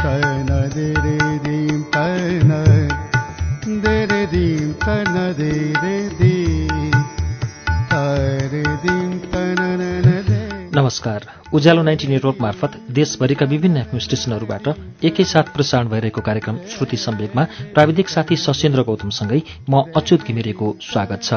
तन they they they दी तन नमस्कार। उज्यालो नाइन्टी नेटवर्क मार्फत देशभरिका विभिन्न एफएम स्टेशनहरूबाट एकैसाथ प्रसारण भइरहेको कार्यक्रम श्रुति सम्वेकमा प्राविधिक साथी सशेन्द्र गौतमसँगै म अच्युत घिमिरेको स्वागत छ।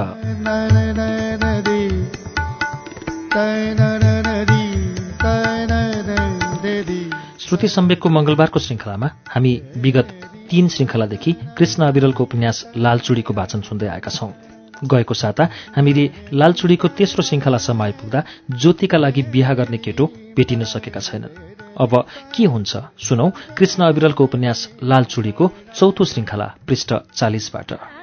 श्रुति सम्वेकको मंगलबारको श्रृङ्खलामा हामी विगत तीन श्रृङ्खलादेखि कृष्ण अविरलको उपन्यास लालचुडीको वाचन सुन्दै आएका छौं। गएको साता हामीले लालचुडीको तेस्रो श्रृङ्खलासम्म आइपुग्दा ज्योतिका लागि बिहा गर्ने केटो भेटिन सकेका छैनन्। अब के हुन्छ सुनौ कृष्ण अविरलको उपन्यास लालचुडीको चौथो श्रृङ्खला पृष्ठ चालिसबाट।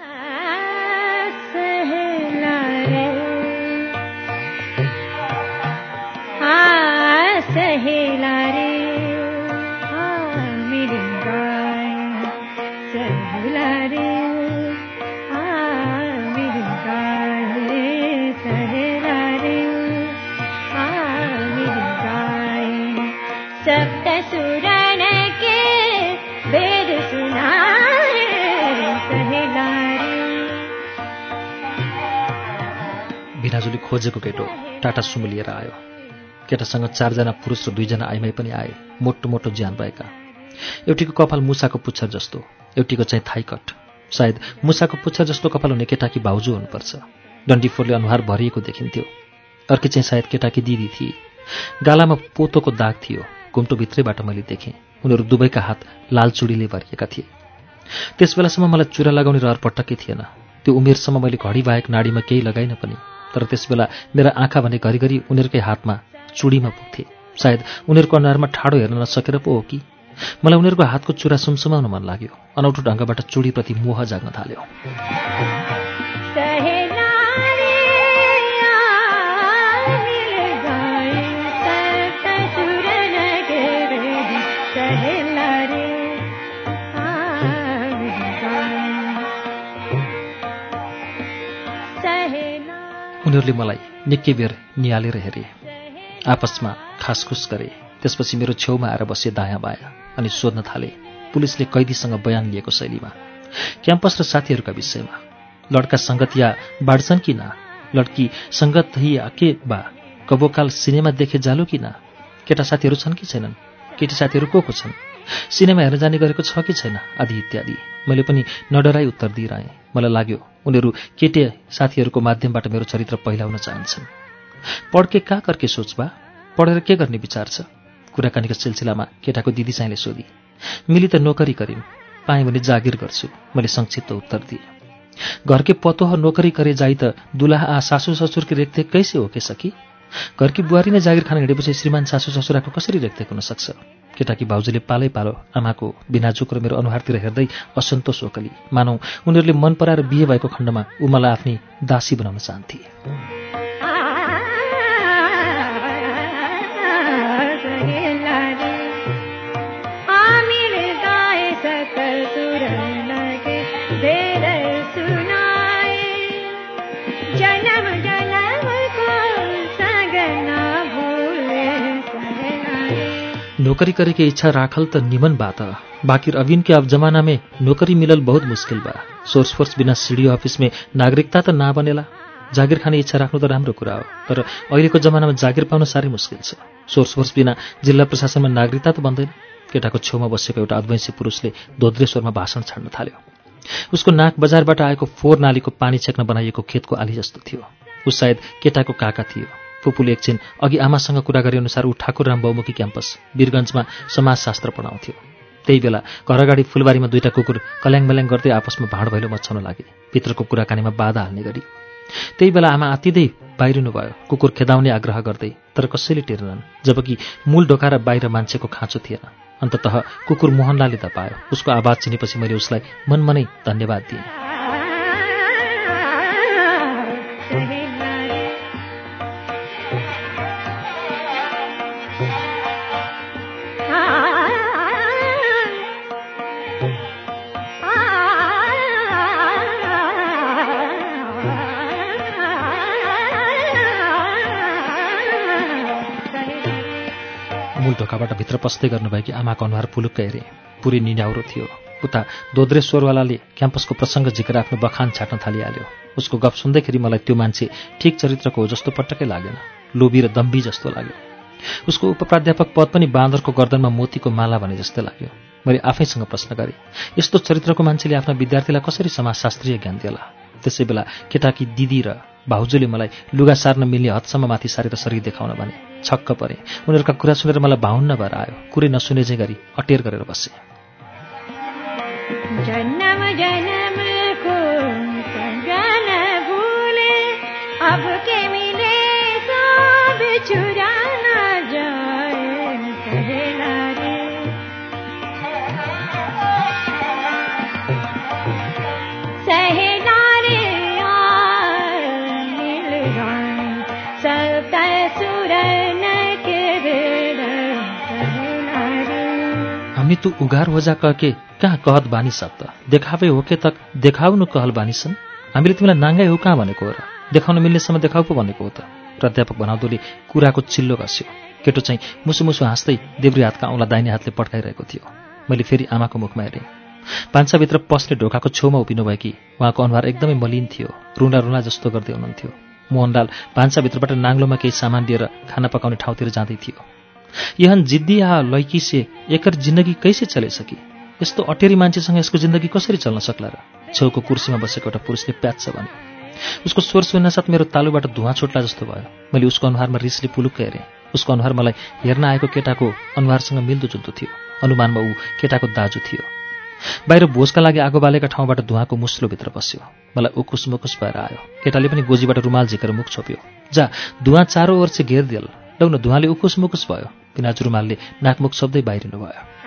सप्त सुरन के वेद सुनाए सहेला रे भिनाजुली खोजेको केटो टाटा सुमो लिएर आयो। केटासँग चारजना पुरुष र दुईजना आइमाई पनि आए मोटो मोटो ज्यान भएका। एउटीको कपाल मुसाको पुच्छर जस्तो एउटीको चाहिँ थाइकट सायद मुसाको पुच्छर जस्तो कपाल हुने केटाकी भाउजू हुनुपर्छ। डन्डीफोरले अनुहार भरिएको देखिन्थ्यो। अर्की चाहिँ सायद केटाकी दिदी थिए। गालामा पोतोको दाग थियो। घुम्टोभित्रैबाट मैले देखेँ। उनीहरू दुवैका हात लाल चुडीले भरिएका थिए। त्यस बेलासम्म मलाई चुरा लगाउने रहर पटक्कै थिएन। त्यो उमेरसम्म मैले घडी बाहेक नाडीमा केही लगाइन पनि। तर त्यस बेला मेरा आँखा भने घरिघरि उनीहरूकै हातमा चुडीमा पुग्थे। सायद उनीहरूको अनुहारमा ठाडो हेर्न नसकेर पो हो कि? मलाई उनीहरूको हातको चुरा सुमसुमाउन मन लाग्यो। अनौठो ढङ्गबाट चुडीप्रति मोह जाग्न थाल्यो। उनीहरूले मलाई निकै बेर निहालेर हेरे। आपसमा खासखुस गरे। त्यसपछि मेरो छेउमा आएर बसे दायाँ बायाँ अनि सोध्न थाले पुलिसले कैदीसँग बयान लिएको शैलीमा क्याम्पस र साथीहरूका विषयमा लड्का सङ्गत या बाँड्छन् कि न? लड्की सङ्गत के बा? कबोकाल सिनेमा देखे जालो कि न? केटा साथीहरू छन् कि छैनन्? केटी साथीहरू को को छन्? सिनेमा हेर्न जाने गरेको छ कि छैन? आदि इत्यादि। मैले पनि नडराई उत्तर दिइरहेँ। मलाई लाग्यो उनीहरू केटे साथीहरूको माध्यमबाट मेरो चरित्र पहिलाउन चाहन्छन्। पढ्के कहाँ करके सोच बा? पढेर के गर्ने विचार छ? कुराकानीको सिलसिलामा केटाको दिदी चाहिँले सोधी। मिली त नोकरी गरिन्। पाएँ भने जागिर गर्छु। मैले संक्षिप्त उत्तर दिएँ। घरके पतोह नोकरी करे जाई त दुलाहा आ सासू ससुरकी रेखदेख कैसे हो के सकी घरकी बुहारी नै जागिर खान हिँडेपछि श्रीमान सासू ससुराको कसरी रेखदेख हुन सक्छ? केटाकी भाउजूले पालै पालो आमाको बिनाजुक र मेरो अनुहारतिर हेर्दै असन्तोष ओकली। मानौ उनीहरूले मन पराएर बिहे भएको खण्डमा ऊ मलाई आफ्नी दासी बनाउन चाहन्थे। नौकरी करे इच्छा राखल त निमन बात बाकिर अविन के अब जमाना में नौकरी मिलल बहुत मुश्किल बा। सोर्स फोर्स बिना सिडी अफिस में नागरिकता त ना बनेला। जागिर खाने इच्छा राख्नु त राम्रो कुरा हो तर अहिलेको जमानामा जागिर पाउन साह्रै मुस्किल छ। सोर्स फोर्स बिना जिल्ला प्रशासनमा नागरिकता त बन्दैन। केटाको छेउमा बसेको एउटा अद्वैंसी पुरुषले दोद्रेश्वरमा भाषण छाड्न थाल्यो। उसको नाक बजारबाट आएको फोहोर नालीको पानी छेक्न बनाइएको खेतको आली जस्तो थियो। ऊ सायद केटाको काका थियो। फुपूले एकछिन अघि आमासँग कुरा गरे अनुसार ऊ ठाकुरराम बहुमुखी क्याम्पस वीरगञ्जमा समाजशास्त्र पढाउँथ्यो। त्यही बेला घर अगाडि फुलबारीमा दुईटा कुकुर कल्याङ मल्याङ गर्दै आपसमा भाँड भैलो मचाउन लागे। भित्रको कुराकानीमा बाधा हाल्ने गरी। त्यही बेला आमा आत्तिँदै बाहिरिनु भयो। कुकुर खेदाउने आग्रह गर्दै तर कसैले टेरेनन् जबकि मूल ढोका र बाहिर मान्छेको खाँचो थिएन। अन्ततः कुकुर मोहनलालले त पायो। उसको आवाज चिनेपछि मैले उसलाई मनमनै धन्यवाद दिएँ। ढोकाबाट भित्र पस्दै गर्नुभएकी आमाको अनुहार पुलुक्क हेरेँ। पुरै निन्याउरो थियो। उता दोद्रे स्वरवालाले क्याम्पसको प्रसङ्ग झिकेर आफ्नो बखान छाट्न थालिहाल्यो। उसको गफ सुन्दैखेरि मलाई त्यो मान्छे ठिक चरित्रको हो जस्तो पटक्कै लागेन। लोभी र दम्बी जस्तो लाग्यो। उसको उपप्राध्यापक पद पनि बाँदरको गर्दनमा मोतीको माला भने जस्तै लाग्यो। मैले आफैसँग प्रश्न गरेँ। यस्तो चरित्रको मान्छेले आफ्ना विद्यार्थीलाई कसरी समाजशास्त्रीय ज्ञान दिएला? त्यसै बेला केटाकी दिदी र भाउजूले मलाई लुगा सार्न मिल्ने हदसम्म माथि सारेर शरीर देखाउन भने छक्क परे। उनीहरूका कुरा सुनेर मलाई भाउन्न भएर आयो। कुरै नसुने चाहिँ गरी अटेर गरेर बसेँ। जन्म जन्म को सजन भूले अब के मिले सब हामी तू उघार हो जा कहके कहाँ कहत बानी त? देखावे हो के तक? देखाउनु कहल बानिसन? हामीले तिमीलाई नाङ्गाइ हो कहाँ भनेको हो र? देखाउन मिल्नेसम्म देखाउ पो भनेको हो त? प्राध्यापक भनाउँदोले कुराको चिल्लो घस्यो। केटो चाहिँ मुसु मुसु हाँस्दै देब्री हातका औँला दाहिने हातले पड्काइरहेको थियो। मैले फेरि आमाको मुखमा हेरेँ। पान्छाभित्र पस्ने ढोकाको छेउमा उभिनु भएकी उहाँको अनुहार एकदमै मलिन थियो। रुना रुना जस्तो गर्दै हुनुहुन्थ्यो। मोहनलाल भान्साभित्रबाट नाङ्लोमा केही सामान लिएर खाना पकाउने ठाउँतिर जाँदै थियो। यहन जिद्दी आ लैकी से एकर जिन्दगी कैसे चले सकी? यस्तो अटेरी मान्छेसँग यसको जिन्दगी कसरी चल्न सक्ला र? छेउको कुर्सीमा बसेको एउटा पुरुषले प्याच्छ भन्यो। उसको स्वर सुन्नासाथ मेरो तालुबाट धुवा छुट्ला जस्तो भयो। मैले उसको अनुहारमा रिसले पुलुक्क हेरेँ। उसको अनुहार मलाई हेर्न आएको केटाको अनुहारसँग मिल्दोजुल्दो थियो। अनुमानमा ऊ केटाको दाजु थियो। बाहिर भोजका लागि आगो बालेका ठाउँबाट धुवाको मुस्लो भित्र बस्यो। मलाई उकुस मुकुस भएर आयो। केटाले पनि गोजीबाट रुमाल झिकेर मुख छोप्यो। जा धुवा चारो ओर चाहिँ लौ न धुवाले उकुस मुकुस भयो। पिनाजु रुमालले नाकमुख शब्दै बाहिरिनु भयो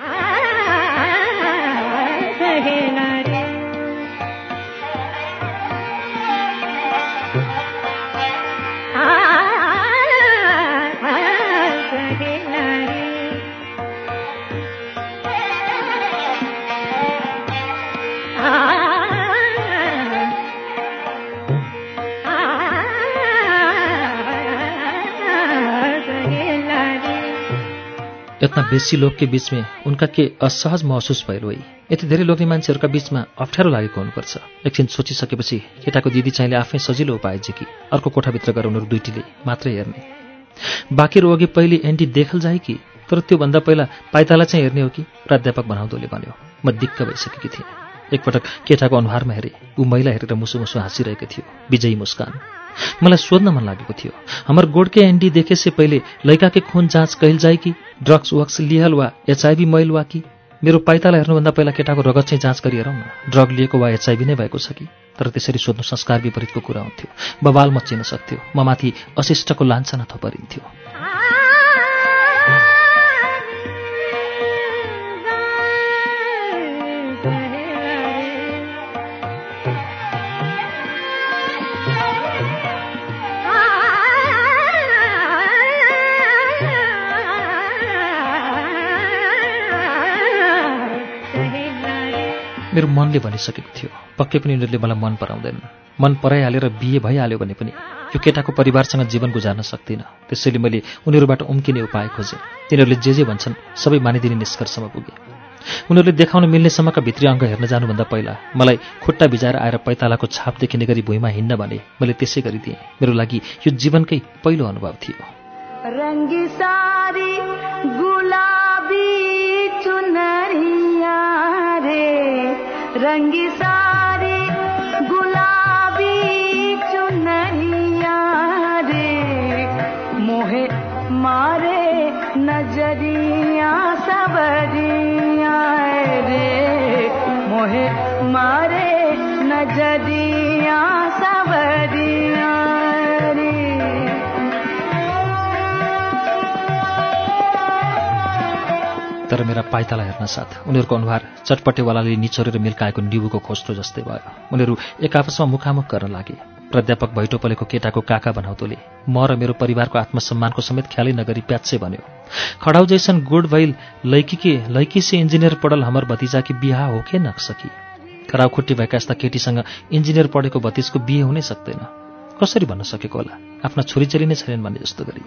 यत्ना बेसी लोकके बीचमा उनका के असहज महसुस भइल होइ। यति धेरै लोग्ने मान्छेहरूका बीचमा अप्ठ्यारो लागेको हुनुपर्छ। एकछिन सोचिसकेपछि केटाको दिदी चाहिँले आफै सजिलो उपाय कि अर्को कोठाभित्र गएर उनीहरू दुइटीले मात्रै हेर्ने। बाँकी रोगी पहिले एन्टी देखल जाए कि तर त्योभन्दा पहिला पाइताला चाहिँ हेर्ने हो कि प्राध्यापक बनाउँदोले भन्यो। म दिक्क भइसकेकी थिएँ। एकपटक केटाको अनुहारमा हेरेँ। ऊ महिला हेरेर मुसु मुसु हाँसिरहेको थियो। विजयी मुस्कान। मलाई सोध्न मन लागेको थियो हमर गोडके एन्डी देखेसे पहिले लैकाके खून जाँच कैल जाए कि? ड्रग्स वक्स लिहल वा एचआइभी मैल वा कि? मेरो पाइताला हेर्नुभन्दा पहिला केटाको रगत चाहिँ जाँच गरिहेरौँ न। ड्रग लिएको वा एचआइभी नै भएको छ कि? तर त्यसरी सोध्नु संस्कार विपरीतको कुरा हुन्थ्यो। बबाल मचिन सक्थ्यो। म माथि अशिष्टको लान्छना थपरिन्थ्यो। मेरो मनले भनिसकेको थियो। पक्कै पनि उनीहरूले मलाई मन पराउँदैनन् मन पराइहालेर बिहे भइहाल्यो भने पनि यो केटाको परिवारसँग जीवन गुजार्न सक्दिनँ। त्यसैले मैले उनीहरूबाट उम्किने उपाय खोजेँ। तिनीहरूले जे जे भन्छन् सबै मानिदिने निष्कर्षमा पुगेँ। उनीहरूले देखाउन मिल्नेसम्मका भित्री अङ्ग हेर्न जानुभन्दा पहिला मलाई खुट्टा भिजाएर आएर पैतालाको छाप देखिने गरी भुइँमा हिँड्न भने मैले त्यसै गरिदिएँ। मेरो लागि यो जीवनकै पहिलो अनुभव थियो। रंगी सारी गुलाबी चुनरिया रे। मोहे मारे नजरिया सबरिया रे। मोहे मारे नजरिया सबरिया तर मेरा पाइताला हेर्न साथ। उनीहरूको अनुहार चटपटेवालाले निचोरेर मिल्काएको निबुको खोस्रो जस्तै भयो। उनीहरू एक आपसमा मुखामुख गर्न लागे। प्राध्यापक भैटोपलेको केटाको काका भनाउँदोले म र मेरो परिवारको आत्मसम्मानको समेत ख्यालै नगरी प्याच्चै भन्यो। खडाउ जैसन गुड भइल लैकी के इन्जिनियर पढल हमर भतिजा की बिहा हो के खराउ खुट्टी भएका यस्ता केटीसँग इन्जिनियर पढेको भतिजको बिहे हुनै सक्दैन। कसरी भन्न सकेको होला? आफ्ना छोरीचेली नै छैनन् भन्ने जस्तो गरी।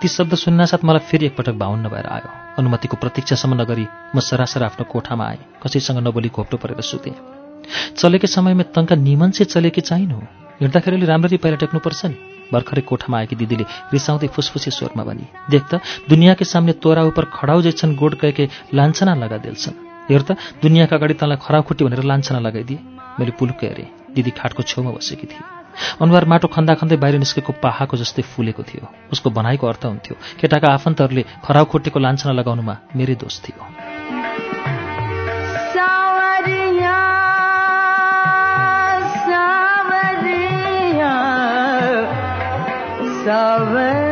ती शब्द सुन्नासाथ मलाई फेरि एकपटक भाउन्न भएर आयो। अनुमतिको प्रतीक्षासम्म नगरी म सरासर आफ्नो कोठामा आएँ कसैसँग नबोली घोप्टो परेर सुतेँ। चलेकै समयमा तङ्का निमन चाहिँ चलेकी चाहिनु हिँड्दाखेरिले राम्ररी पहिला टेक्नुपर्छ नि। भर्खरै कोठामा आएकी दिदीले रिसाउँदै फुसफुसे स्वरमा भनी देख त दुनियाँकै सामने तोरा उपर खडाउ जैछन् गोड गएके लान्छना लगा दिल्छन्। हेर त दुनियाँका अगाडि तँलाई खराब खुट्टी भनेर लान्छना लगाइदिए। मैले पुलुकै हेरेँ। दिदी खाटको छेउमा बसेकी थिए। अनुहार माटो खन्दा खन्दै बाहिर निस्केको पाहाको जस्तै फुलेको थियो। उसको भनाइको अर्थ हुन्थ्यो केटाका आफन्तहरूले खराउ खुट्टेको लान्छना लगाउनुमा मेरै दोष थियो। सावरिया सावरिया सावर सावरिया।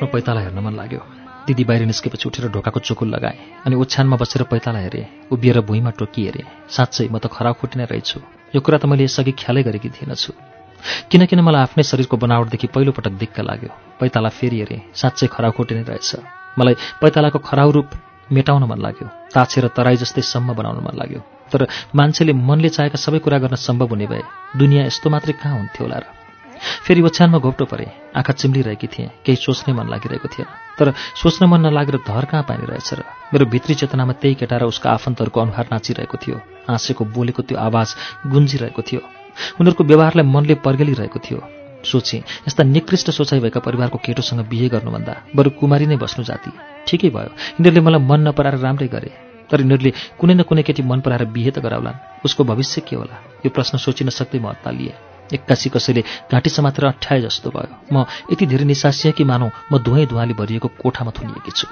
आफ्नो पैताला हेर्न मन लाग्यो। दिदी बाहिर निस्केपछि उठेर ढोकाको चुकुल लगाएँ अनि ओछ्यानमा बसेर पैताला हेरेँ उभिएर भुइँमा टोकी हेरेँ। साँच्चै म त खराब खुट्टी नै रहेछु। यो कुरा त मैले यसअघि ख्यालै गरेकी थिइनछु किनकिन मलाई आफ्नै शरीरको बनावटदेखि पहिलोपटक दिक्क लाग्यो। पैताला फेरि हेरेँ साँच्चै खराब खुट्टी नै रहेछ। मलाई पैतालाको खराउ रूप मेटाउन मन लाग्यो ताछेर तराई जस्तै सम्म बनाउन मन लाग्यो। तर मान्छेले मनले चाहेका सबै कुरा गर्न सम्भव हुने भए दुनियाँ यस्तो मात्रै कहाँ हुन्थ्यो होला र? फेरि ओछ्यानमा घोप्टो परे आँखा चिम्लिरहेकी थिएँ केही सोच्नै मन लागिरहेको थिएन तर सोच्न मन नलागेर धर कहाँ पाइने रहेछ र? मेरो भित्री चेतनामा त्यही केटा र उसका आफन्तहरूको अनुहार नाचिरहेको थियो। हाँसेको बोलेको त्यो आवाज गुन्जिरहेको थियो। उनीहरूको व्यवहारलाई मनले पर्गेलिरहेको थियो। सोचेँ यस्ता निकृष्ट सोचाइ भएका परिवारको केटोसँग बिहे गर्नुभन्दा बरु कुमारी नै बस्नु जाति। ठिकै भयो यिनीहरूले मलाई मन नपराएर राम्रै गरे। तर यिनीहरूले कुनै न कुनै केटी मन पराएर बिहे त गराउलान्। उसको भविष्य के होला? यो प्रश्न सोचिन सक्दै म अत्तालिएँ एक्कासी कसैले घाँटी समातेर अठ्याए जस्तो भयो। म यति धेरै निसासिएँ कि मानौ म धुवैँ धुवाली भरिएको कोठामा थुनिएकी छु।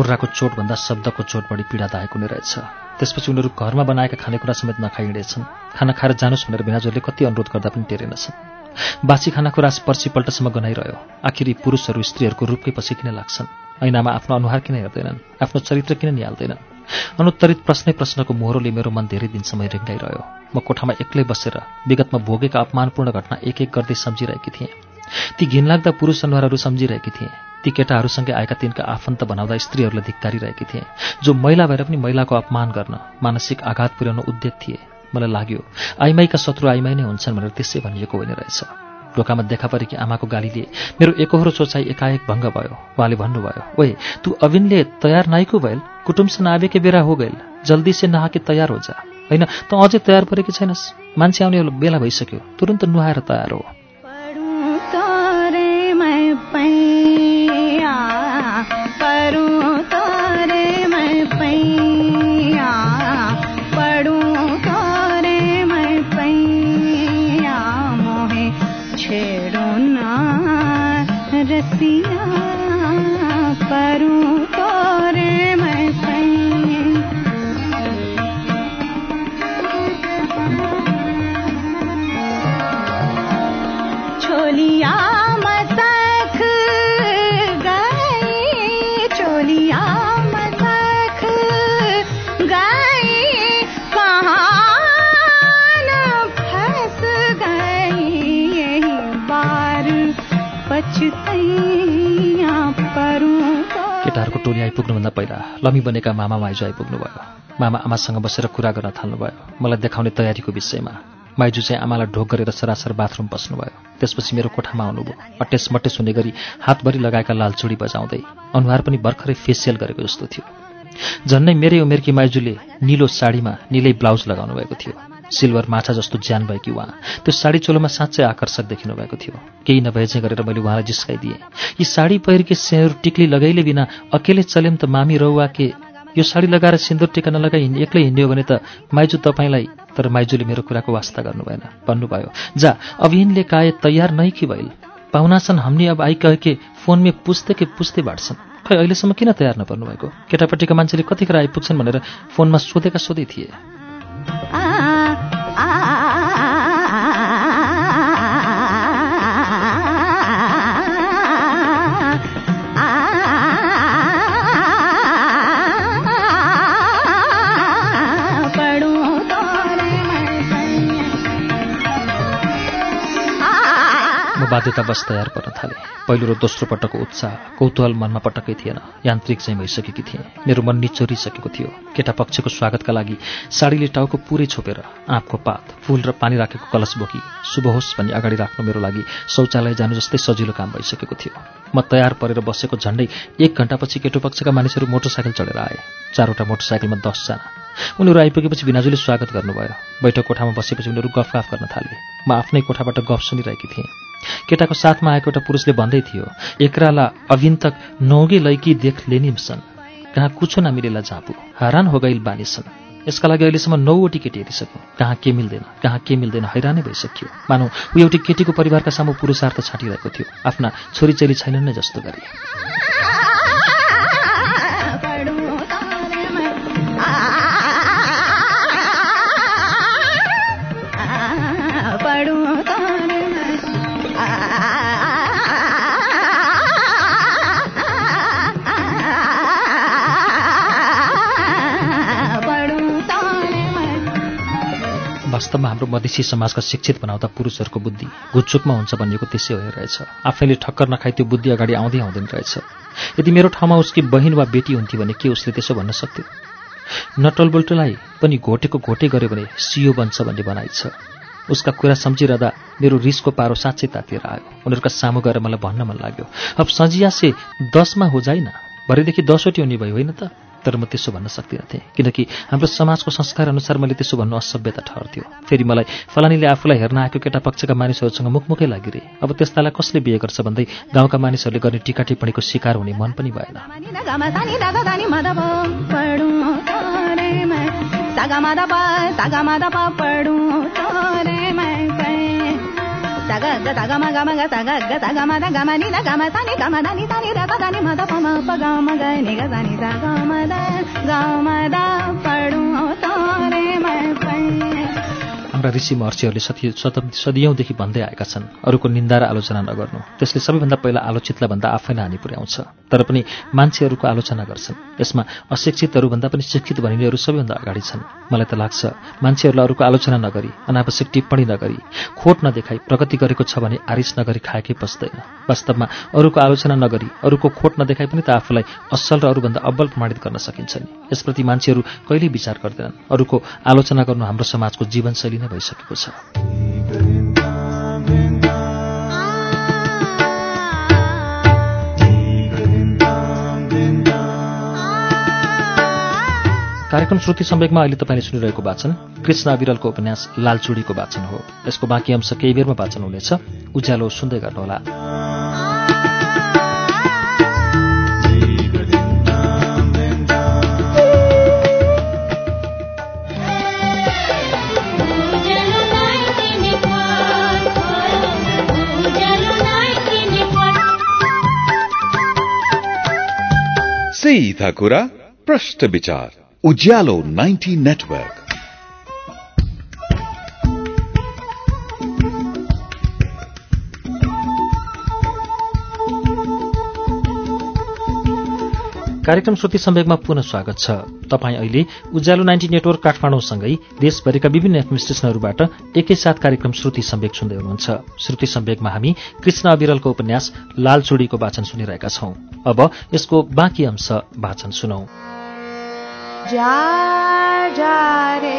कोर्राको चोटभन्दा शब्दको चोट बढी पीडादायक हुने रहेछ। त्यसपछि उनीहरू घरमा बनाएका खानेकुरा समेत नखाइ हिँडेछन् खाना खाएर जानुहोस् भनेर भिनाजुरले कति अनुरोध गर्दा पनि टेरेनछन्। बासी खानाको रास पर्सिपल्टसम्म गनाइरह्यो। आखिरी पुरुषहरू स्त्रीहरूको रूपकै पछि किन लाग्छन्। ऐनामा आफ्नो अनुहार किन हेर्दैनन्? आफ्नो चरित्र किन निहाल्दैनन्? अनुत्तरित प्रश्नै प्रश्नको मोहरोले मेरो मन धेरै दिनसम्म रिङ्गाइरह्यो। म कोठामा एक्लै बसेर विगतमा भोगेका अपमानपूर्ण घटना एक एक गर्दै सम्झिरहेकी थिएँ। ती घिनलाग्दा पुरुष अनुहारहरू सम्झिरहेकी थिएँ। ती केटाहरूसँगै आएका तिनका आफन्त बनाउँदा स्त्रीहरूलाई धिक्कारिरहेकी थिएँ। जो महिला भएर पनि महिलाको अपमान गर्न मानसिक आघात पुर्याउन उद्यत थिए। मलाई लाग्यो आइमाईका शत्रु आइमाई नै हुन्छन् भनेर त्यसै भनिएको होइन रहेछ। ढोकामा देखा परेकी आमाको गालीले मेरो एकहोरो सोचाइ एकाएक भङ्ग भयो। उहाँले भन्नुभयो ओए तू अविनले तयार नाइको भएल कुटुम्ब आवे के बेरा हो गएल जल्दी से नहा के तयार हो जा। होइन त अझै तयार परेकी छैनस्। मान्छे आउने बेला भइसक्यो। तुरन्त नुहाएर तयार हो। तो केटाहरूको टोली आइपुग्नुभन्दा पहिला लमी बनेका मामा माइजू आइपुग्नुभयो। मामा आमासँग बसेर कुरा गर्न थाल्नुभयो। मलाई देखाउने तयारीको विषयमा माइजू चाहिँ आमालाई ढोक गरेर सरासर बाथरुम पस्नुभयो त्यसपछि मेरो कोठामा आउनुभयो। अटेस मटेस हुने गरी हातभरि लगाएका लालचुडी बजाउँदै अनुहार पनि भर्खरै फेसियल गरेको जस्तो थियो। झन्नै मेरै उमेरकी माइजूले निलो साडीमा निलै ब्लाउज लगाउनु भएको थियो। सिल्भर माछा जस्तो ज्यान भएकी उहाँ त्यो साडी चोलोमा साँच्चै आकर्षक देखिनु भएको थियो। केही नभएझै गरेर मैले उहाँलाई जिस्काइदिएँ। यी साडी पहिरके सेहरू टिक्ली लगाइले बिना अकेले चलेम त मामी रौवा के? यो साडी लगाएर सिन्दुर टिका नलगाई हिँड एक्लै हिँड्यो भने त माइजू तपाईँलाई तर माइजूले मेरो कुराको वास्ता गर्नु भएन। भन्नुभयो जा अभिनले काए तयार नै कि भइल? पाहुनाछन् हमनी अब आई कहे के फोनमे पुस्ते के पुस्ते बाँड्छन्। खै अहिलेसम्म किन तयार नपर्नु भएको? केटापट्टिका मान्छेले कतिखेर आइपुग्छन् भनेर फोनमा सोधेका सोधै थिए। ah. ah, ah. बाध्यतावश तयार पर्न थालेँ। पहिलो र दोस्रो पटकको उत्साह कौतूहल मनमा पटक्कै थिएन। यान्त्रिक चाहिँ भइसकेकी थिएँ। मेरो मन निचोरिसकेको थियो। केटा पक्षको स्वागतका लागि साडीले टाउको पुरै छोपेर आँपको पात फूल र पानी राखेको कलश बोकी शुभ होस् भन्ने अगाडि राख्नु मेरो लागि शौचालय जानु जस्तै सजिलो काम भइसकेको थियो। म तयार परेर बसेको झन्डै एक घन्टापछि केटो पक्षका मानिसहरू मोटरसाइकल चढेर आए। चारवटा मोटरसाइकलमा दसजना। उनीहरू आइपुगेपछि बिनाजुले स्वागत गर्नुभयो। बैठक कोठामा बसेपछि उनीहरू गफगाफ गर्न थाले। म आफ्नै कोठाबाट गफ सुनिरहेकी थिएँ। केटाको साथमा आएको एउटा पुरुषले भन्दै थियो एकराला अभिन्तक नौगे लैकी देख लेनिमसन कहाँ कुछो नमिलेला झाँपु। हरान हो गइल बानिसन यसका लागि अहिलेसम्म नौवटी केटी हेरिसक्यो कहाँ के मिल्दैन कहाँ के मिल्दैन हैरानै भइसक्यो। मानौ ऊ एउटी केटीको परिवारका सामु पुरुषार्थ छाटिरहेको थियो। आफ्ना छोरीचेली छैनन् नै जस्तो गरी वास्तवमा हाम्रो मधेसी समाजका शिक्षित बनाउँदा पुरुषहरूको बुद्धि घुच्चुकमा हुन्छ भनिएको त्यसै हो रहेछ आफैले ठक्कर नखाइ त्यो बुद्धि अगाडि आउँदै आउँदैन रहेछ। यदि मेरो ठाउँमा उसकी बहिन वा बेटी हुन्थ्यो भने के उसले त्यसो भन्न सक्थ्यो? नटलबोल्टोलाई पनि घोटेको घोटे गऱ्यो भने सियो बन्छ भन्ने भनाइ छ। उसका कुरा सम्झिरहँदा मेरो रिसको पारो साँच्चै तातिएर आयो। उनीहरूका सामु गएर मलाई भन्न मन लाग्यो। अब सजियासे दसमा हो जाइन। भरेदेखि दसवटी हुने भयो होइन त? तर म त्यसो भन्न सक्दिनथेँ किनकि हाम्रो समाजको संस्कार अनुसार मैले त्यसो भन्नु असभ्यता ठहर्थ्यो। फेरि मलाई फलानीले आफूलाई हेर्न आएको केटा पक्षका मानिसहरूसँग मुखमुखै लागिरे। अब त्यस्तालाई कसले बिहे गर्छ भन्दै गाउँका मानिसहरूले गर्ने टिका टिप्पणीको शिकार हुने मन पनि भएन। தக தகம கமக தக தகம தகம நித கம தனி கம தனி தனி ரக தனி மத பம பகம க நிக தனி தகம த கம த படும் தோரே ம பண்ண हाम्रा ऋषि महर्षिहरूले सदियौँदेखि भन्दै आएका छन्। अरूको निन्दा र आलोचना नगर्नु। त्यसले सबैभन्दा पहिला आलोचितलाई भन्दा आफैलाई हानि पुर्याउँछ। तर पनि मान्छेहरूको आलोचना गर्छन्। यसमा अशिक्षितहरूभन्दा पनि शिक्षित भनिनेहरू सबैभन्दा अगाडि छन्। मलाई त लाग्छ मान्छेहरूलाई अरूको आलोचना नगरी अनावश्यक टिप्पणी नगरी खोट नदेखाई प्रगति गरेको छ भने आरिस नगरी खाएकै पस्दैन। वास्तवमा अरूको आलोचना नगरी अरूको खोट नदेखाई पनि त आफूलाई असल र अरूभन्दा अब्बल प्रमाणित गर्न सकिन्छ नि यसप्रति मान्छेहरू कहिल्यै विचार गर्दैनन्। अरूको आलोचना गर्नु हाम्रो समाजको जीवनशैली नै भइसकेको छ। कार्यक्रम श्रुति सम्वेकमा अहिले तपाईँले सुनिरहेको वाचन कृष्ण अविरलको उपन्यास लालचुडीको वाचन हो। यसको बाँकी अंश केही बेरमा वाचन हुनेछ। उज्यालो सुन्दै गर्नुहोला। सीधा कुरा प्रश्न विचार उज्यालो 90 नेटवर्क कार्यक्रम श्रुति सम्वेकमा पुनः स्वागत छ। तपाईँ अहिले उज्यालो नाइन्टी नेटवर्क काठमाडौँसँगै देशभरिका विभिन्न एफएम एकैसाथ कार्यक्रम श्रुति सम्वेक सुन्दै हुनुहुन्छ। श्रुति सम्वेकमा हामी कृष्ण अविरलको उपन्यास लालचुडीको वाचन सुनिरहेका छौं। अब यसको बाँकी अंश वाचन सुनौ। जा जा रे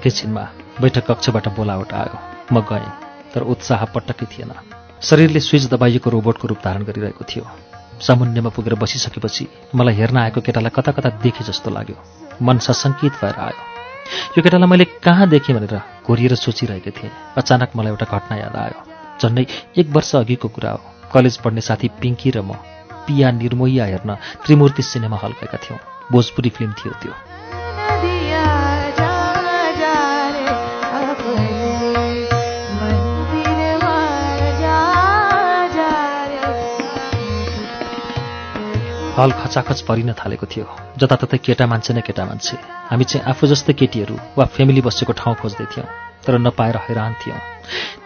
एकैछिनमा बैठक कक्षबाट बोलावट आयो। म गएँ तर उत्साह पटक्कै थिएन। शरीरले स्विच दबाइएको रोबोटको रूप धारण गरिरहेको थियो। सामुन्यमा पुगेर बसिसकेपछि मलाई हेर्न आएको केटालाई कता कता देखेँ जस्तो लाग्यो। मन सशङ्कित भएर आयो। यो केटालाई मैले कहाँ देखेँ भनेर घोरिएर सोचिरहेको थिएँ। अचानक मलाई एउटा घटना याद आयो। झन्डै एक वर्ष अघिको कुरा हो। कलेज पढ्ने साथी पिङ्की र म पिया निर्मोहिया हेर्न त्रिमूर्ति सिनेमा हल गएका थियौँ। भोजपुरी फिल्म थियो त्यो। हल खचाखच परिन थालेको थियो। जताततै केटा मान्छे नै केटा मान्छे। हामी चाहिँ आफू जस्तै केटीहरू वा फ्यामिली बसेको ठाउँ खोज्दै थियौँ तर नपाएर हैरान थियौँ।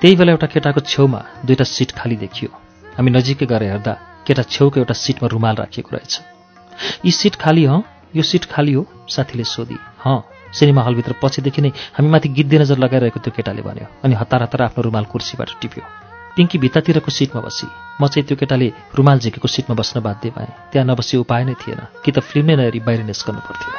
त्यही बेला एउटा केटाको छेउमा दुईवटा सिट खाली देखियो। हामी नजिकै गएर हेर्दा केटा छेउको एउटा सिटमा रुमाल राखिएको रहेछ। यी सिट खाली हँ? यो सिट खाली हो? साथीले सोधी। हँ सिनेमा हलभित्र पछिदेखि नै हामी माथि गिद्धे नजर लगाइरहेको त्यो केटाले भन्यो अनि हतार हतार आफ्नो रुमाल कुर्सीबाट टिप्यो। पिङ्की भित्तातिरको सिटमा बसी। म चाहिँ त्यो केटाले रुमाल झिकेको सिटमा बस्न बाध्य भएँ। त्यहाँ नबसी उपाय नै थिएन कि त फिल्म नहेरी बाहिर निस्कनु पर्थ्यो।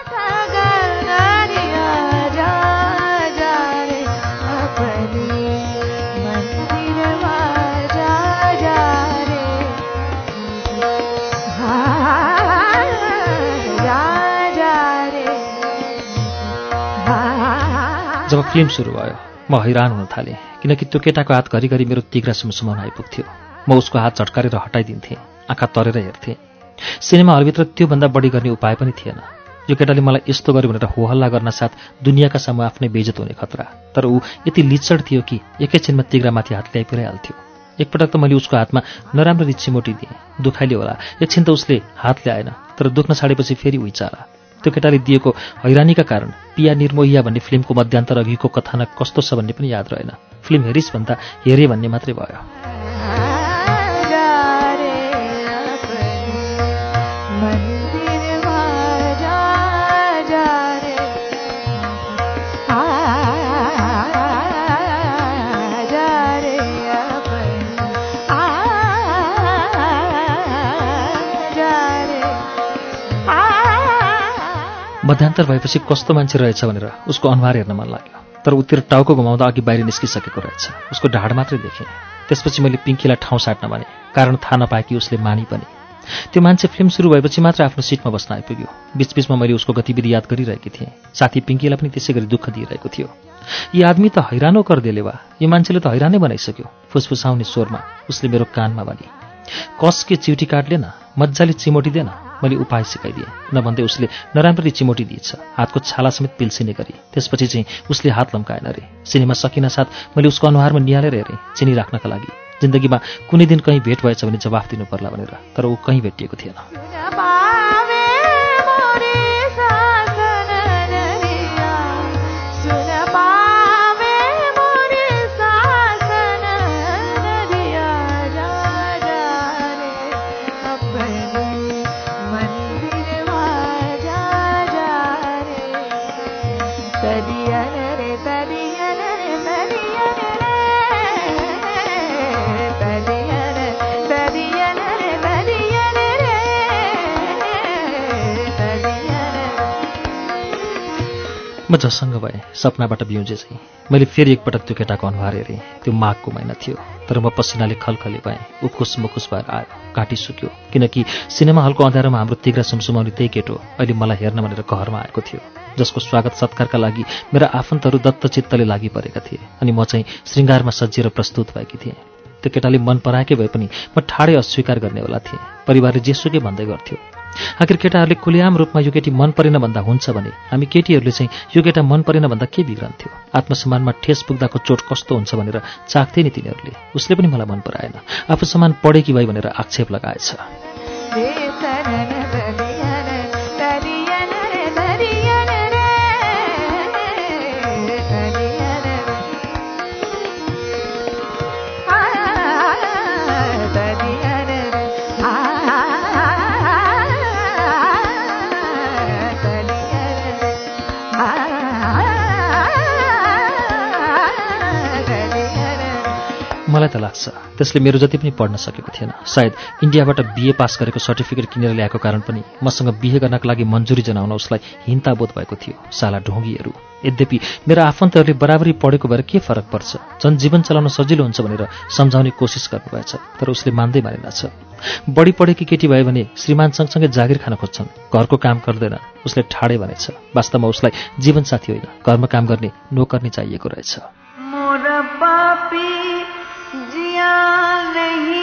जब फिल्म सुरु भयो म हैरान हुन थालेँ किनकि त्यो केटाको हात घरिघरि मेरो तिग्रा सुमसुमाउन आइपुग्थ्यो। म उसको हात झट्कारेर हटाइदिन्थेँ आँखा तरेर हेर्थेँ। सिनेमा हलभित्र त्योभन्दा बढी गर्ने उपाय पनि थिएन। यो केटाले मलाई यस्तो गर्यो भनेर होहल्ला गर्न साथ दुनियाँका सामु आफ्नै बेजत हुने खतरा। तर ऊ यति लिचड थियो कि एकैछिनमा तिग्रामाथि हात ल्याइ पुऱ्याइहाल्थ्यो एकपटक त मैले उसको हातमा नराम्ररी चिमोटी दिएँ दुखाइले होला एकछिन त उसले हात ल्याएन तर दुख्न छाडेपछि फेरि उइचाला त्यो केटाले दिएको हैरानीका कारण पिया निर्मोहिया भन्ने फिल्मको मध्यान्तर अघिको कथानक कस्तो छ भन्ने पनि याद रहेन। फिल्म हेरिस् भन्दा हेरे भन्ने मात्रै भयो। मध्यान्तर भएपछि कस्तो मान्छे रहेछ भनेर उसको अनुहार हेर्न मन लाग्यो। तर उत्तिर टाउको घुमाउँदा अघि बाहिर निस्किसकेको रहेछ। उसको ढाड मात्रै देखेँ त्यसपछि मैले पिङ्कीलाई ठाउँ साट्न भने कारण थाहा नपाएकी उसले मानी पनि। त्यो मान्छे फिल्म सुरु भएपछि मात्र आफ्नो सिटमा बस्न आइपुग्यो। बिचबिचमा मैले उसको गतिविधि याद गरिरहेकी थिएँ। साथी पिङ्कीलाई पनि त्यसै गरी दुःख दिइरहेको थियो। यी आदमी त हैरानो गरिदिएले वा। यो मान्छेले त हैरानै बनाइसक्यो। फुसफुसाउने स्वरमा उसले मेरो कानमा भने कसके चिउटी काटले न मजाले चिमोटी दे न मैले उपाय सिकाइदिएँ। नभन्दै उसले नराम्ररी चिमोटी दिएछ। हातको छाला समेत पिल्सिने गरी। त्यसपछि चाहिँ उसले हात लम्काएन रे। सिनेमा सकिन साथ मैले उसको अनुहारमा निहालेर हेरेँ चिनी राख्नका लागि। जिन्दगीमा कुनै दिन कहीँ भेट भएछ भने जवाफ दिनु पर्ला भनेर तर ऊ कहीँ भेटिएको थिएन। म जसँग भएँ सपनाबाट बिउजे चाहिँ। मैले फेरि एकपटक त्यो केटाको अनुहार हेरेँ। त्यो माघको महिना थियो तर म पसिनाले खलखली भएँ। उखुस मुखुस भएर आयो घाँटी सुक्यो किनकि सिनेमा हलको अँध्यारोमा हाम्रो तिग्रा सुमसुमाउने त्यही केटो अहिले मलाई हेर्न भनेर घरमा आएको थियो जसको स्वागत सत्कारका लागि मेरा आफन्तहरू दत्तचित्तले लागि परेका थिए अनि म चाहिँ श्रृङ्गारमा सजिएर प्रस्तुत भएकी थिएँ। त्यो केटाले मन पराएकै भए पनि म ठाडै अस्वीकार गर्नेवाला थिएँ। परिवारले जेसुकै भन्दै गर्थ्यो आखिर केटाहरूले खुलेआम रूपमा यो केटी मन परेन भन्दा हुन्छ भने हामी केटीहरूले चाहिँ यो केटा मन परेन भन्दा के बिग्रन्थ्यो? आत्मसम्मानमा ठेस पुग्दाको चोट कस्तो हुन्छ भनेर चाख्थे नि तिनीहरूले। उसले पनि मलाई मन पराएन। आफू समान पढेकी भई भनेर आक्षेप लगाएछ। लाग्छ। त्यसले मेरो जति पनि पढ्न सकेको थिएन। सायद इन्डियाबाट बिए पास गरेको सर्टिफिकेट किनेर ल्याएको कारण पनि मसँग बिहे गर्नका लागि मन्जुरी जनाउन उसलाई हिंताबोध भएको थियो। साला ढोङ्गीहरू यद्यपि मेरो आफन्तहरूले बराबरी पढेको भएर के फरक पर्छ? झन् जीवन चलाउन सजिलो हुन्छ भनेर सम्झाउने कोसिस गर्नुभएछ तर उसले मान्दै मानेनछ बढी पढेकी केटी भयो भने श्रीमान सँगसँगै जागिर खान खोज्छन्। घरको काम गर्दैन उसले ठाडे भनेछ। वास्तवमा उसलाई जीवनसाथी होइन। घरमा काम गर्ने नोकर्नी चाहिएको रहेछ। عليه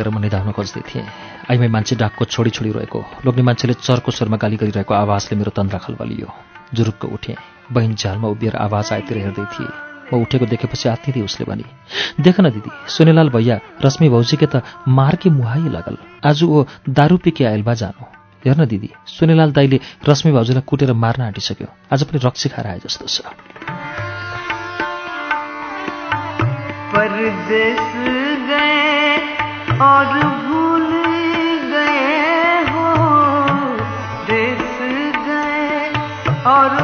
लेखिसकेर म निधाउन खोज्दै थिएँ। आइमै मान्छे डाकको छोडी छोडी रहेको लोग्ने मान्छेले चर्को स्वरमा गाली गरिरहेको आवाजले मेरो तन्द्रा खलबलियो जुरुक्क उठेँ। बहिनी झ्यालमा उभिएर आवाज आएतिर हेर्दै थिएँ। म उठेको देखेपछि आत्तिँदै उसले भने देख न दिदी सुनेलाल भैया रश्मि भौजीके त मार्के मुहाई लगल। आज ओ दारू पिके आइलबा जानु। हेर्न दिदी सुनेलाल दाईले रश्मि भाउजूलाई कुटेर मार्न आँटिसक्यो। आज पनि रक्सी खाएर आए जस्तो छ। और भूल गए हो देश गए और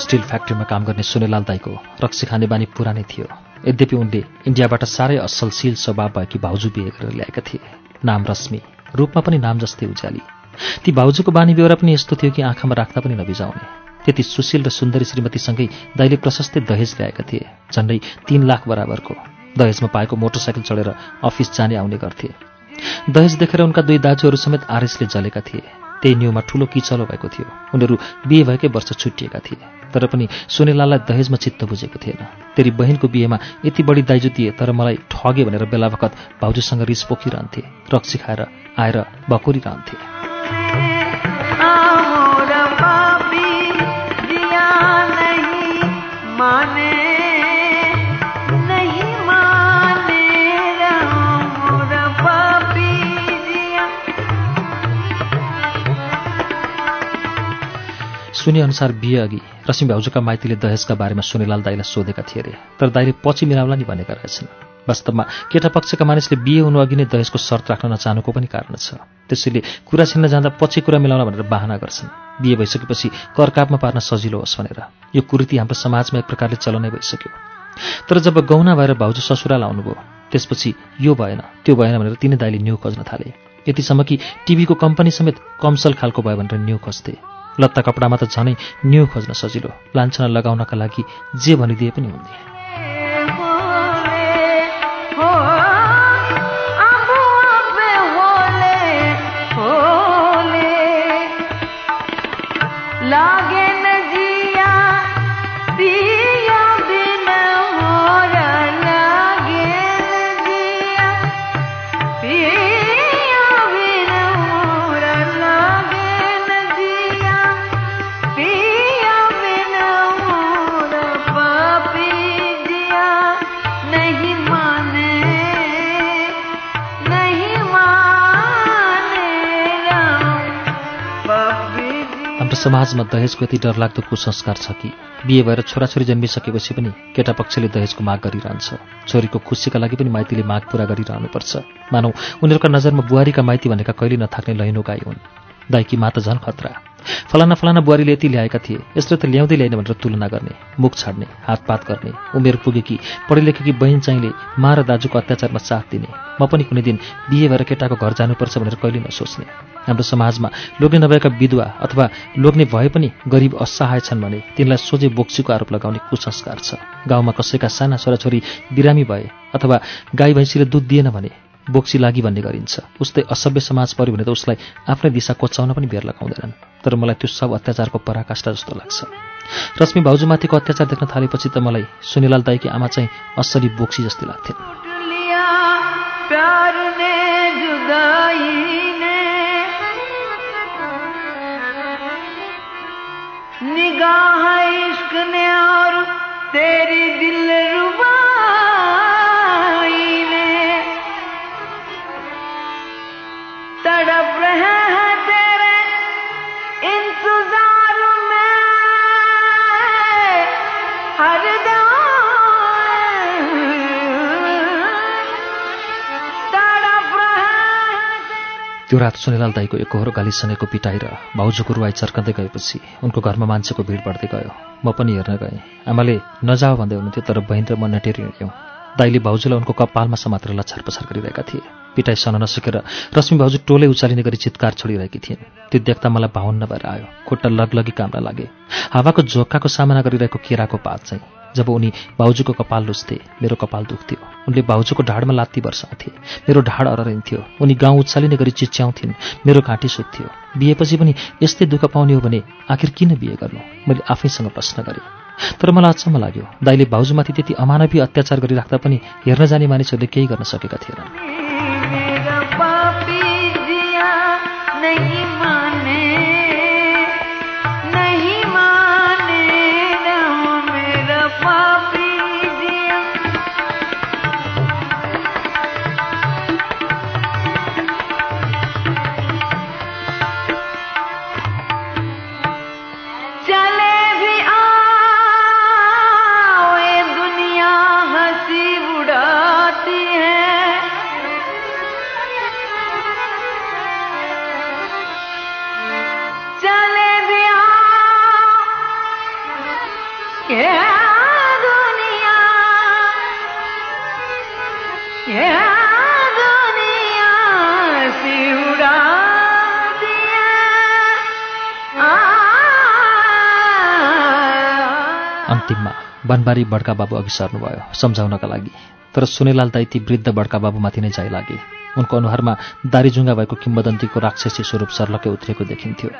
स्टिल फ्याक्ट्रीमा काम गर्ने सुनेलाल दाईको रक्सी खाने बानी पुरानै थियो। यद्यपि उनले इन्डियाबाट साह्रै असलशील स्वभाव भएकी भाउजू बिहे गरेर ल्याएका थिए। नाम रश्मि रूपमा पनि नाम जस्तै उज्याली। ती भाउजूको बानी बेहोरा पनि यस्तो थियो कि आँखामा राख्दा पनि नबिजाउने। त्यति सुशील र सुन्दरी श्रीमतीसँगै दाईले प्रशस्तै दहेज ल्याएका थिए झन्डै तीन लाख बराबरको। दहेजमा पाएको मोटरसाइकल चढेर अफिस जाने आउने गर्थे। दहेज देखेर उनका दुई दाजुहरू समेत आरिसले जलेका थिए। त्यही न्युमा ठूलो किचलो भएको थियो। उनीहरू बिहे भएकै वर्ष छुट्टिएका थिए। तर पनि सुनेलाललाई दहेजमा चित्त बुझेको थिएन। तेरी बहिनको बिहेमा यति बढी दाइजो दिए तर मलाई ठगे भनेर बेला बखत भाउजूसँग रिस पोखिरहन्थे रक्सी खाएर आएर बकोरिरहन्थे सुनेअनुसार बिहे अघि रश्मि भाउजूका माइतीले दहेजका बारेमा सुनेलाल दाईलाई सोधेका थिए अरे तर दाईले पछि मिलाउला नि भनेका रहेछन्। वास्तवमा केटा पक्षका मानिसले बिहे हुनु अघि नै दहेजको शर्त राख्न नचाहनुको पनि कारण छ। त्यसैले कुरा छिन्न जाँदा पछि कुरा मिलाउन भनेर बाहना गर्छन्। बिहे भइसकेपछि करकापमा पार्न सजिलो होस् भनेर। यो कुरीति हाम्रो समाजमा एक प्रकारले चलनै भइसक्यो। तर जब गौना भएर भाउजू ससुराल आउनुभयो त्यसपछि यो भएन त्यो भएन भनेर तिनै दाइले न्यु खोज्न थाले। यतिसम्म कि टिभीको कम्पनी समेत कमसल खालको भयो भनेर न्यु खोज्थे। लत्ता कपडामा त झनै न्यु खोज्न सजिलो लान्छना लगाउनका लागि जे भनिदिए पनि हुन्थे। हाम्रो समाजमा दहेजको यति डरलाग्दो कुसंस्कार छ कि? बिहे भएर छोराछोरी जन्मिसकेपछि पनि केटा पक्षले दहेजको माग गरिरहन्छ। छोरीको खुसीका लागि पनि माइतीले माग पूरा गरिरहनुपर्छ। मानौ उनीहरूका नजरमा बुहारीका माइती भनेका कहिले नथाक्ने लैनो गाई हुन्। दाइकी माता झन् खतरा। फलाना फलाना बुहारीले यति ल्याएका थिए यसले त ल्याउँदै ल्याइन भनेर तुलना गर्ने मुख छाड्ने हातपात गर्ने उमेर पुगेकी पढे लेखेकी बहिन चाहिँले मा र दाजुको अत्याचारमा साथ दिने। म पनि कुनै दिन बिहे भएर केटाको घर जानुपर्छ भनेर कहिले नसोच्ने। हाम्रो समाजमा लोग्ने नभएका विधवा अथवा लोग्ने भए पनि गरिब असहाय छन् भने तिनलाई सोझै बोक्सीको आरोप लगाउने कुसंस्कार छ। गाउँमा कसैका साना छोराछोरी बिरामी भए अथवा गाई भैँसीले दुध दिएन भने बोक्सी लागि भन्ने गरिन्छ। उस्तै असभ्य समाज पऱ्यो भने त उसलाई आफ्नै दिशा कोच्याउन पनि बेर लगाउँदैनन्। तर मलाई त्यो सब अत्याचारको पराकाष्ठा जस्तो लाग्छ। रश्मि भाउजूमाथिको अत्याचार देख्न थालेपछि त मलाई सुनिलाल दाईकी आमा चाहिँ असली बोक्सी जस्तै लाग्थिन् त्यो रात सुनिलाल दाईको एकहोरो गालीसँगैको पिटाइ र भाउजूको रुवाई चर्कँदै गएपछि उनको घरमा मान्छेको भिड बढ्दै गयो। म पनि हेर्न गएँ। आमाले नजाऊ भन्दै हुनुहुन्थ्यो तर बहिन र म नटेरी हिँड्यौँ दाईले भाउजूलाई उनको कपालमा समातेर लछार पछार गरिरहेका थिए। पिटाइ सहन नसकेर रश्मि भाउजू टोलै उचालिने गरी चित्कार छोडिरहेकी थिइन्। त्यो देख्दा मलाई भावन्न भएर आयो। खुट्टा लगलगी काम्न लागे। हावाको झोक्काको सामना गरिरहेको केराको पात चाहिँ। जब उनी भाउजूको कपाल लुच्थे मेरो कपाल दुख्थ्यो। उनले भाउजूको ढाडमा लात्ती वर्षाउँथे मेरो ढाड अररिन्थ्यो। उनी गाउँ उचालिने गरी चिच्याउँथिन्। मेरो घाँटी सुत्थ्यो। बिहेपछि पनि यस्तै दुःख पाउने हो भने आखिर किन बिहे गर्नु? मैले आफैसँग प्रश्न गरेँ। तर मलाई अचम्म लाग्यो। दाइले भाउजूमाथि त्यति अमानवीय अत्याचार गरिराख्दा पनि हेर्न जाने मानिसहरूले केही गर्न सकेका थिएनन्। बनबारी बड्का बाबु अघि सर्नुभयो सम्झाउनका लागि। तर सुनेलाल दाई ती वृद्ध बड्का बाबुमाथि नै जाइ लागे। उनको अनुहारमा दारीजुङ्गा भएको किम्बदन्तीको राक्षसी स्वरूप सर्लकै उत्रेको देखिन्थ्यो।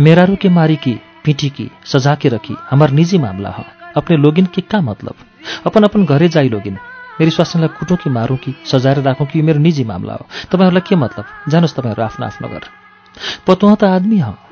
मेरारू के मारी की पिटी की सजा के रखी हमार निजी मामला ह। अपने लोगिन के का मतलब? अपन अपन घरे जाइ लोगिन। मेरी स्वास्नीलाई कुटौँ कि मारौँ कि सजाएर राखौँ कि यो मेरो निजी मामला हो? तपाईँहरूलाई के मतलब? जानुहोस् तपाईँहरू आफ्नो आफ्नो घर पतुहा त आदमी ह।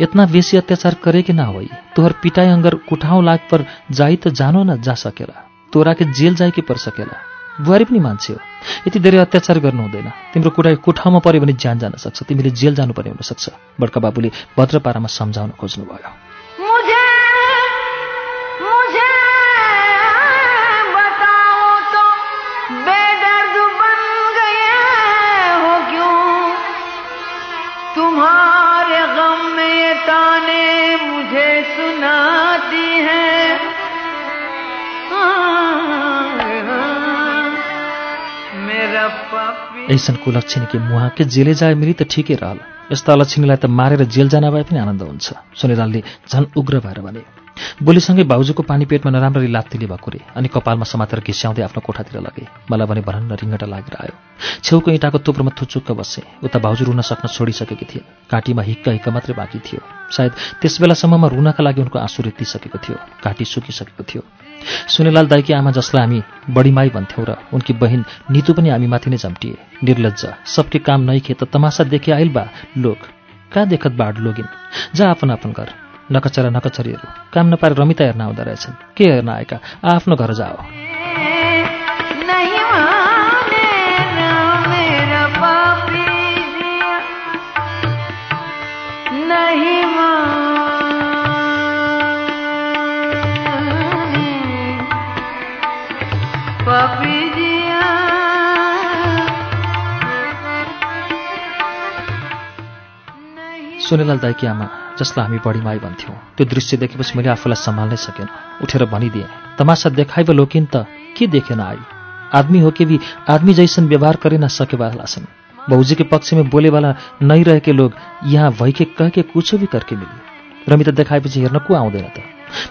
इतना बेसी अत्याचार करे कि ना होई तोहर पिटाई अंगर कुठाऊ लाग पर जाई त जानो न जा सकेला। तोरा के जेल जाए कि पर सकेला। बुहारी पनि मान्छे हो। यति धेरै अत्याचार गर्नु हुँदैन। तिम्रो कुटाई कुठाउमा पऱ्यो भने ज्यान जान सक्छ। तिमीले जेल जानुपर्ने हुनसक्छ बड्का बाबुले भद्र पारामा सम्झाउन खोज्नुभयो। ऐसन कुलक्षणी कि मुहा के जेले जाए मिली त ठिकै रहल। यस्ता अलक्षिणीलाई त मारेर जेल जान भए पनि आनन्द हुन्छ। सुनिलालले झन् उग्र भएर भने बोलीसँगै भाउजूको पानी पेटमा नराम्ररी लात्तीले भकुरे अनि कपालमा समातेर घिस्याउँदै आफ्नो कोठातिर लगे। मलाई भने भरन्न रिङ्गटा लागेर आयो। छेउको इँटाको थुप्रोमा थुचुक्क बसे। उता भाउजू रुन सक्न छोडिसकेकी थिए। घाँटीमा हिक्क हिक्क मात्रै बाँकी थियो। सायद त्यस बेलासम्ममा रुनका लागि उनको आँसु रेतिसकेको थियो। घाँटी सुकिसकेको थियो। सुनेलाल दाईकी आमा जसलाई हामी बढीमाई भन्थ्यौँ र उनकी बहिन नितु पनि हामी माथि नै झम्टिए। निर्लज्ज सबके काम नै खे त तमासा देखे आइल बा लोक। कहाँ देखत बाड लोगिन? जा अपन अपन घर। नकचरा नकचरीहरू काम नपाएर रमिता हेर्न आउँदो रहेछन्। के हेर्न आएका? आफ्नो घर जाओ। सोनेलाल दाईकी आमा जसलाई हामी बढी माई भन्थ्यौँ। त्यो दृश्य देखेपछि मैले आफूलाई सम्हाल्नै सकेन। उठेर भनिदिएँ तमासा देखाइब लोकिन त के देखेन आई? आदमी हो कि भी आदमी जैसन व्यवहार करे न सके वाला छन्। बहूजी के पक्ष में बोले वाला नहीं रहेके लोग यहाँ भइके कहके कुछो भी करके मिली। रमिता देखाएपछि हेर्न को आउँदैन त?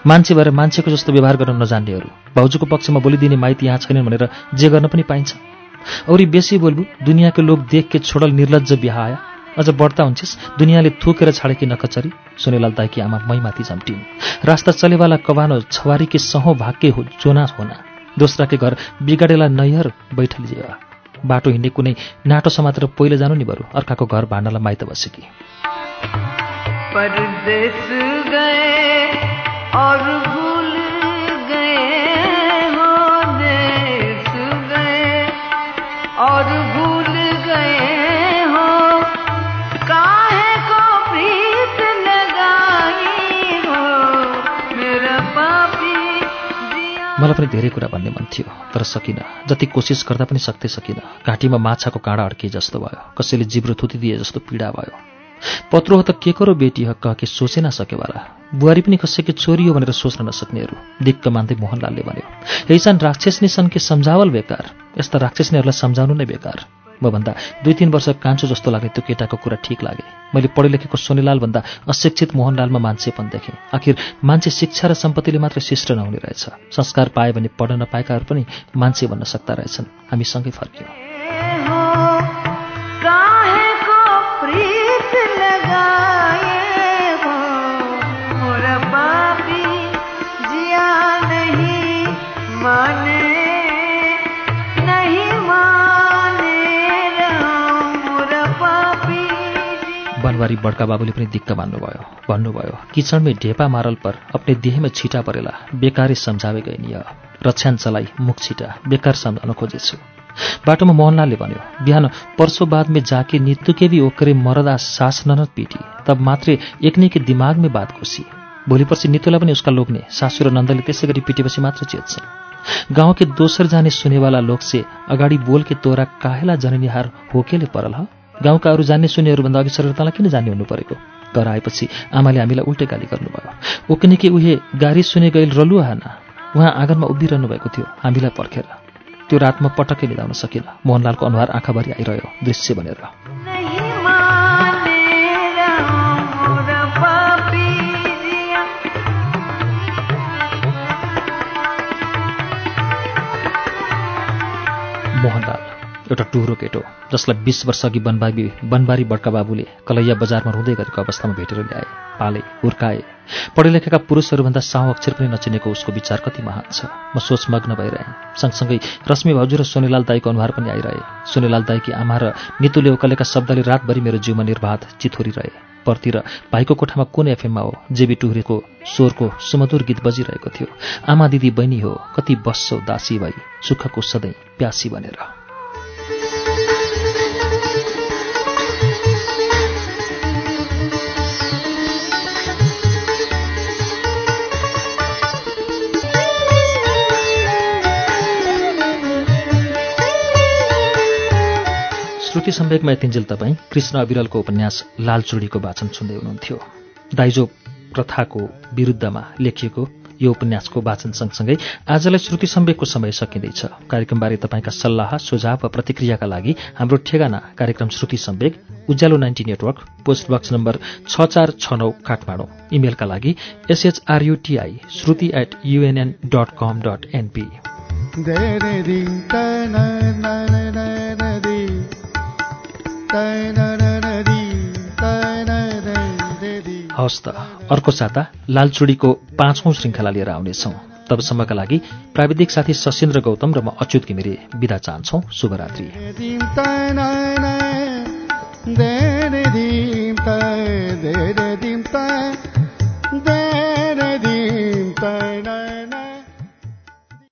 मान्छे भएर मान्छेको जस्तो व्यवहार गर्न नजान्नेहरू। भाउजूको पक्षमा बोलिदिने माइती यहाँ छैनन् भनेर जे गर्न पनि पाइन्छ। औरी बेसी बोल्बु दुनियाँको लोक देख के छोडल निर्लज बिहा आया। अझ बढ्ता हुन्छस्। दुनियाँले थुकेर छाडेकी नकचरी सुनेलाल दाईकी आमा मैमाथि झम्टिन्। रास्ता चलेवाला कवानो छवारीकी सहो भाग्य हो जोना होना। दोस्राके घर बिगाडेला नैहर बैठली जेवा बाटो हिँड्ने कुनै नाटो समातेर पहिलो जानु नि बरु। अर्काको घर भाँड्नलाई माइत बसेकी। पनि धेरै कुरा भन्ने मन थियो तर सकिनँ। जति कोसिस गर्दा पनि सक्दै सकिनँ। घाँटीमा माछाको काँडा अड्किए जस्तो भयो। कसैले जिब्रो थुतिदिए जस्तो पीडा भयो। पत्रो हो त के करो बेटी ह कह के सोचे न सकेवाला बुहारी पनि कसैकी छोरी हो भनेर सोच्न नसक्नेहरू। दिक्क मान्दै मोहनलालले भन्यो हैसान राक्षसनी छन् कि सम्झावल बेकार? यस्ता राक्षसनीहरूलाई सम्झाउनु नै बेकार। मभन्दा दुई तिन वर्ष कान्छो जस्तो लाग्ने त्यो केटाको कुरा ठिक लागे। मैले पढे लेखेको सोनीलालभन्दा अशिक्षित मोहनलालमा मान्छेपन देखेँ। आखिर मान्छे शिक्षा र सम्पत्तिले मात्र शिष्ट नहुने रहेछ। संस्कार पाए भने पढ्न नपाएकाहरू पनि मान्छे भन्न सक्दा रहेछन्। हामी सँगै फर्क्यौँ। बनवारी बड्का बाबुले पनि दिक्क मान्नुभयो। भन्नुभयो किचनमै ढेपा मारल पर अपने देहमा छिटा परेला बेकारै सम्झावे गइनी ह। रक्षान चलाई मुख छिटा बेकार सम्झाउन खोजेछु बाटोमा मोहनलालले भन्यो बिहान परसों बाद में जाके नीतू के भी ओकरे मरदा सास ननद पीटी तब मात्रै एकने के दिमाग में बात घुसी भोलि पर्सि नीतूलाई पनि उसका लोग्ने सासु र नन्दले त्यसै गरी पिटेपछि मात्र चेत्छन्। गाउँ के दोसर जाने सुनेवाला लोक से अगाडि बोल के तोरा काहेला जननिहार होकेले परल ह? गाउँका अरू जान्ने सुनेहरूभन्दा अघि सरेर तँलाई किन जान्ने हुनु परेको घर आएपछि आमाले हामीलाई उल्टै गाली गर्नुभयो। उक्ने कि उहे गाडी सुने गइल रलुवा हाना। उहाँ आँगनमा उभिरहनु भएको थियो। हामीलाई पर्खेर। त्यो रातमा पटक्कै निधाउन सकिनँ। मोहनलालको अनुहार आँखाभरि आइरह्यो दृश्य भनेर मोहनलाल। एउटा टुरो केटो जसलाई बिस वर्ष अघि बनबारी बनबारी बड्का बाबुले कलैया बजारमा रुँदै गरेको अवस्थामा भेटेर ल्याए पाले हुर्काए। पढे लेखेका पुरुषहरूभन्दा साउ अक्षर पनि नचिनेको उसको विचार कति महान छ। म सोचमग्न भइरहेँ। सँगसँगै रश्मि भाउजू र सोनेलाल दाईको अनुहार पनि आइरहे। सोनेलाल दाईकी आमा र नितुले उकलेका शब्दले रातभरि मेरो जिउमा निर्वाध चिथोरिरहे। पर्तिर भाइको कोठामा कुन एफएममा हो जेबी टुह्रेको स्वरको सुमधुर गीत बजिरहेको थियो। आमा दिदी बहिनी हो कति बस्छौ दासी भई सुखको सधैँ प्यासी भनेर श्रुति सम्वेकमा यतिन्जेल तपाईँ। कृष्ण अविरलको उपन्यास लालचुडीको वाचन सुन्दै हुनुहुन्थ्यो। दाइजो प्रथाको विरुद्धमा लेखिएको यो उपन्यासको वाचन सँगसँगै आजलाई श्रुति सम्वेकको समय सकिँदैछ। कार्यक्रमबारे तपाईँका सल्लाह सुझाव वा प्रतिक्रियाका लागि हाम्रो ठेगाना कार्यक्रम Shruti Sambeg Ujyaalo ninety network post box number छ चार छ नौ काठमाडौँ। इमेलका लागि SHRUTI Shruti at UNN dot com dot NP हवस् त अर्को साता लालचुडीको पाँचौं श्रृङ्खला लिएर आउनेछौँ। तबसम्मका लागि प्राविधिक साथी सशिन्द्र गौतम र म अच्युत घिमिरे विदा चाहन्छौ। शुभरात्रि।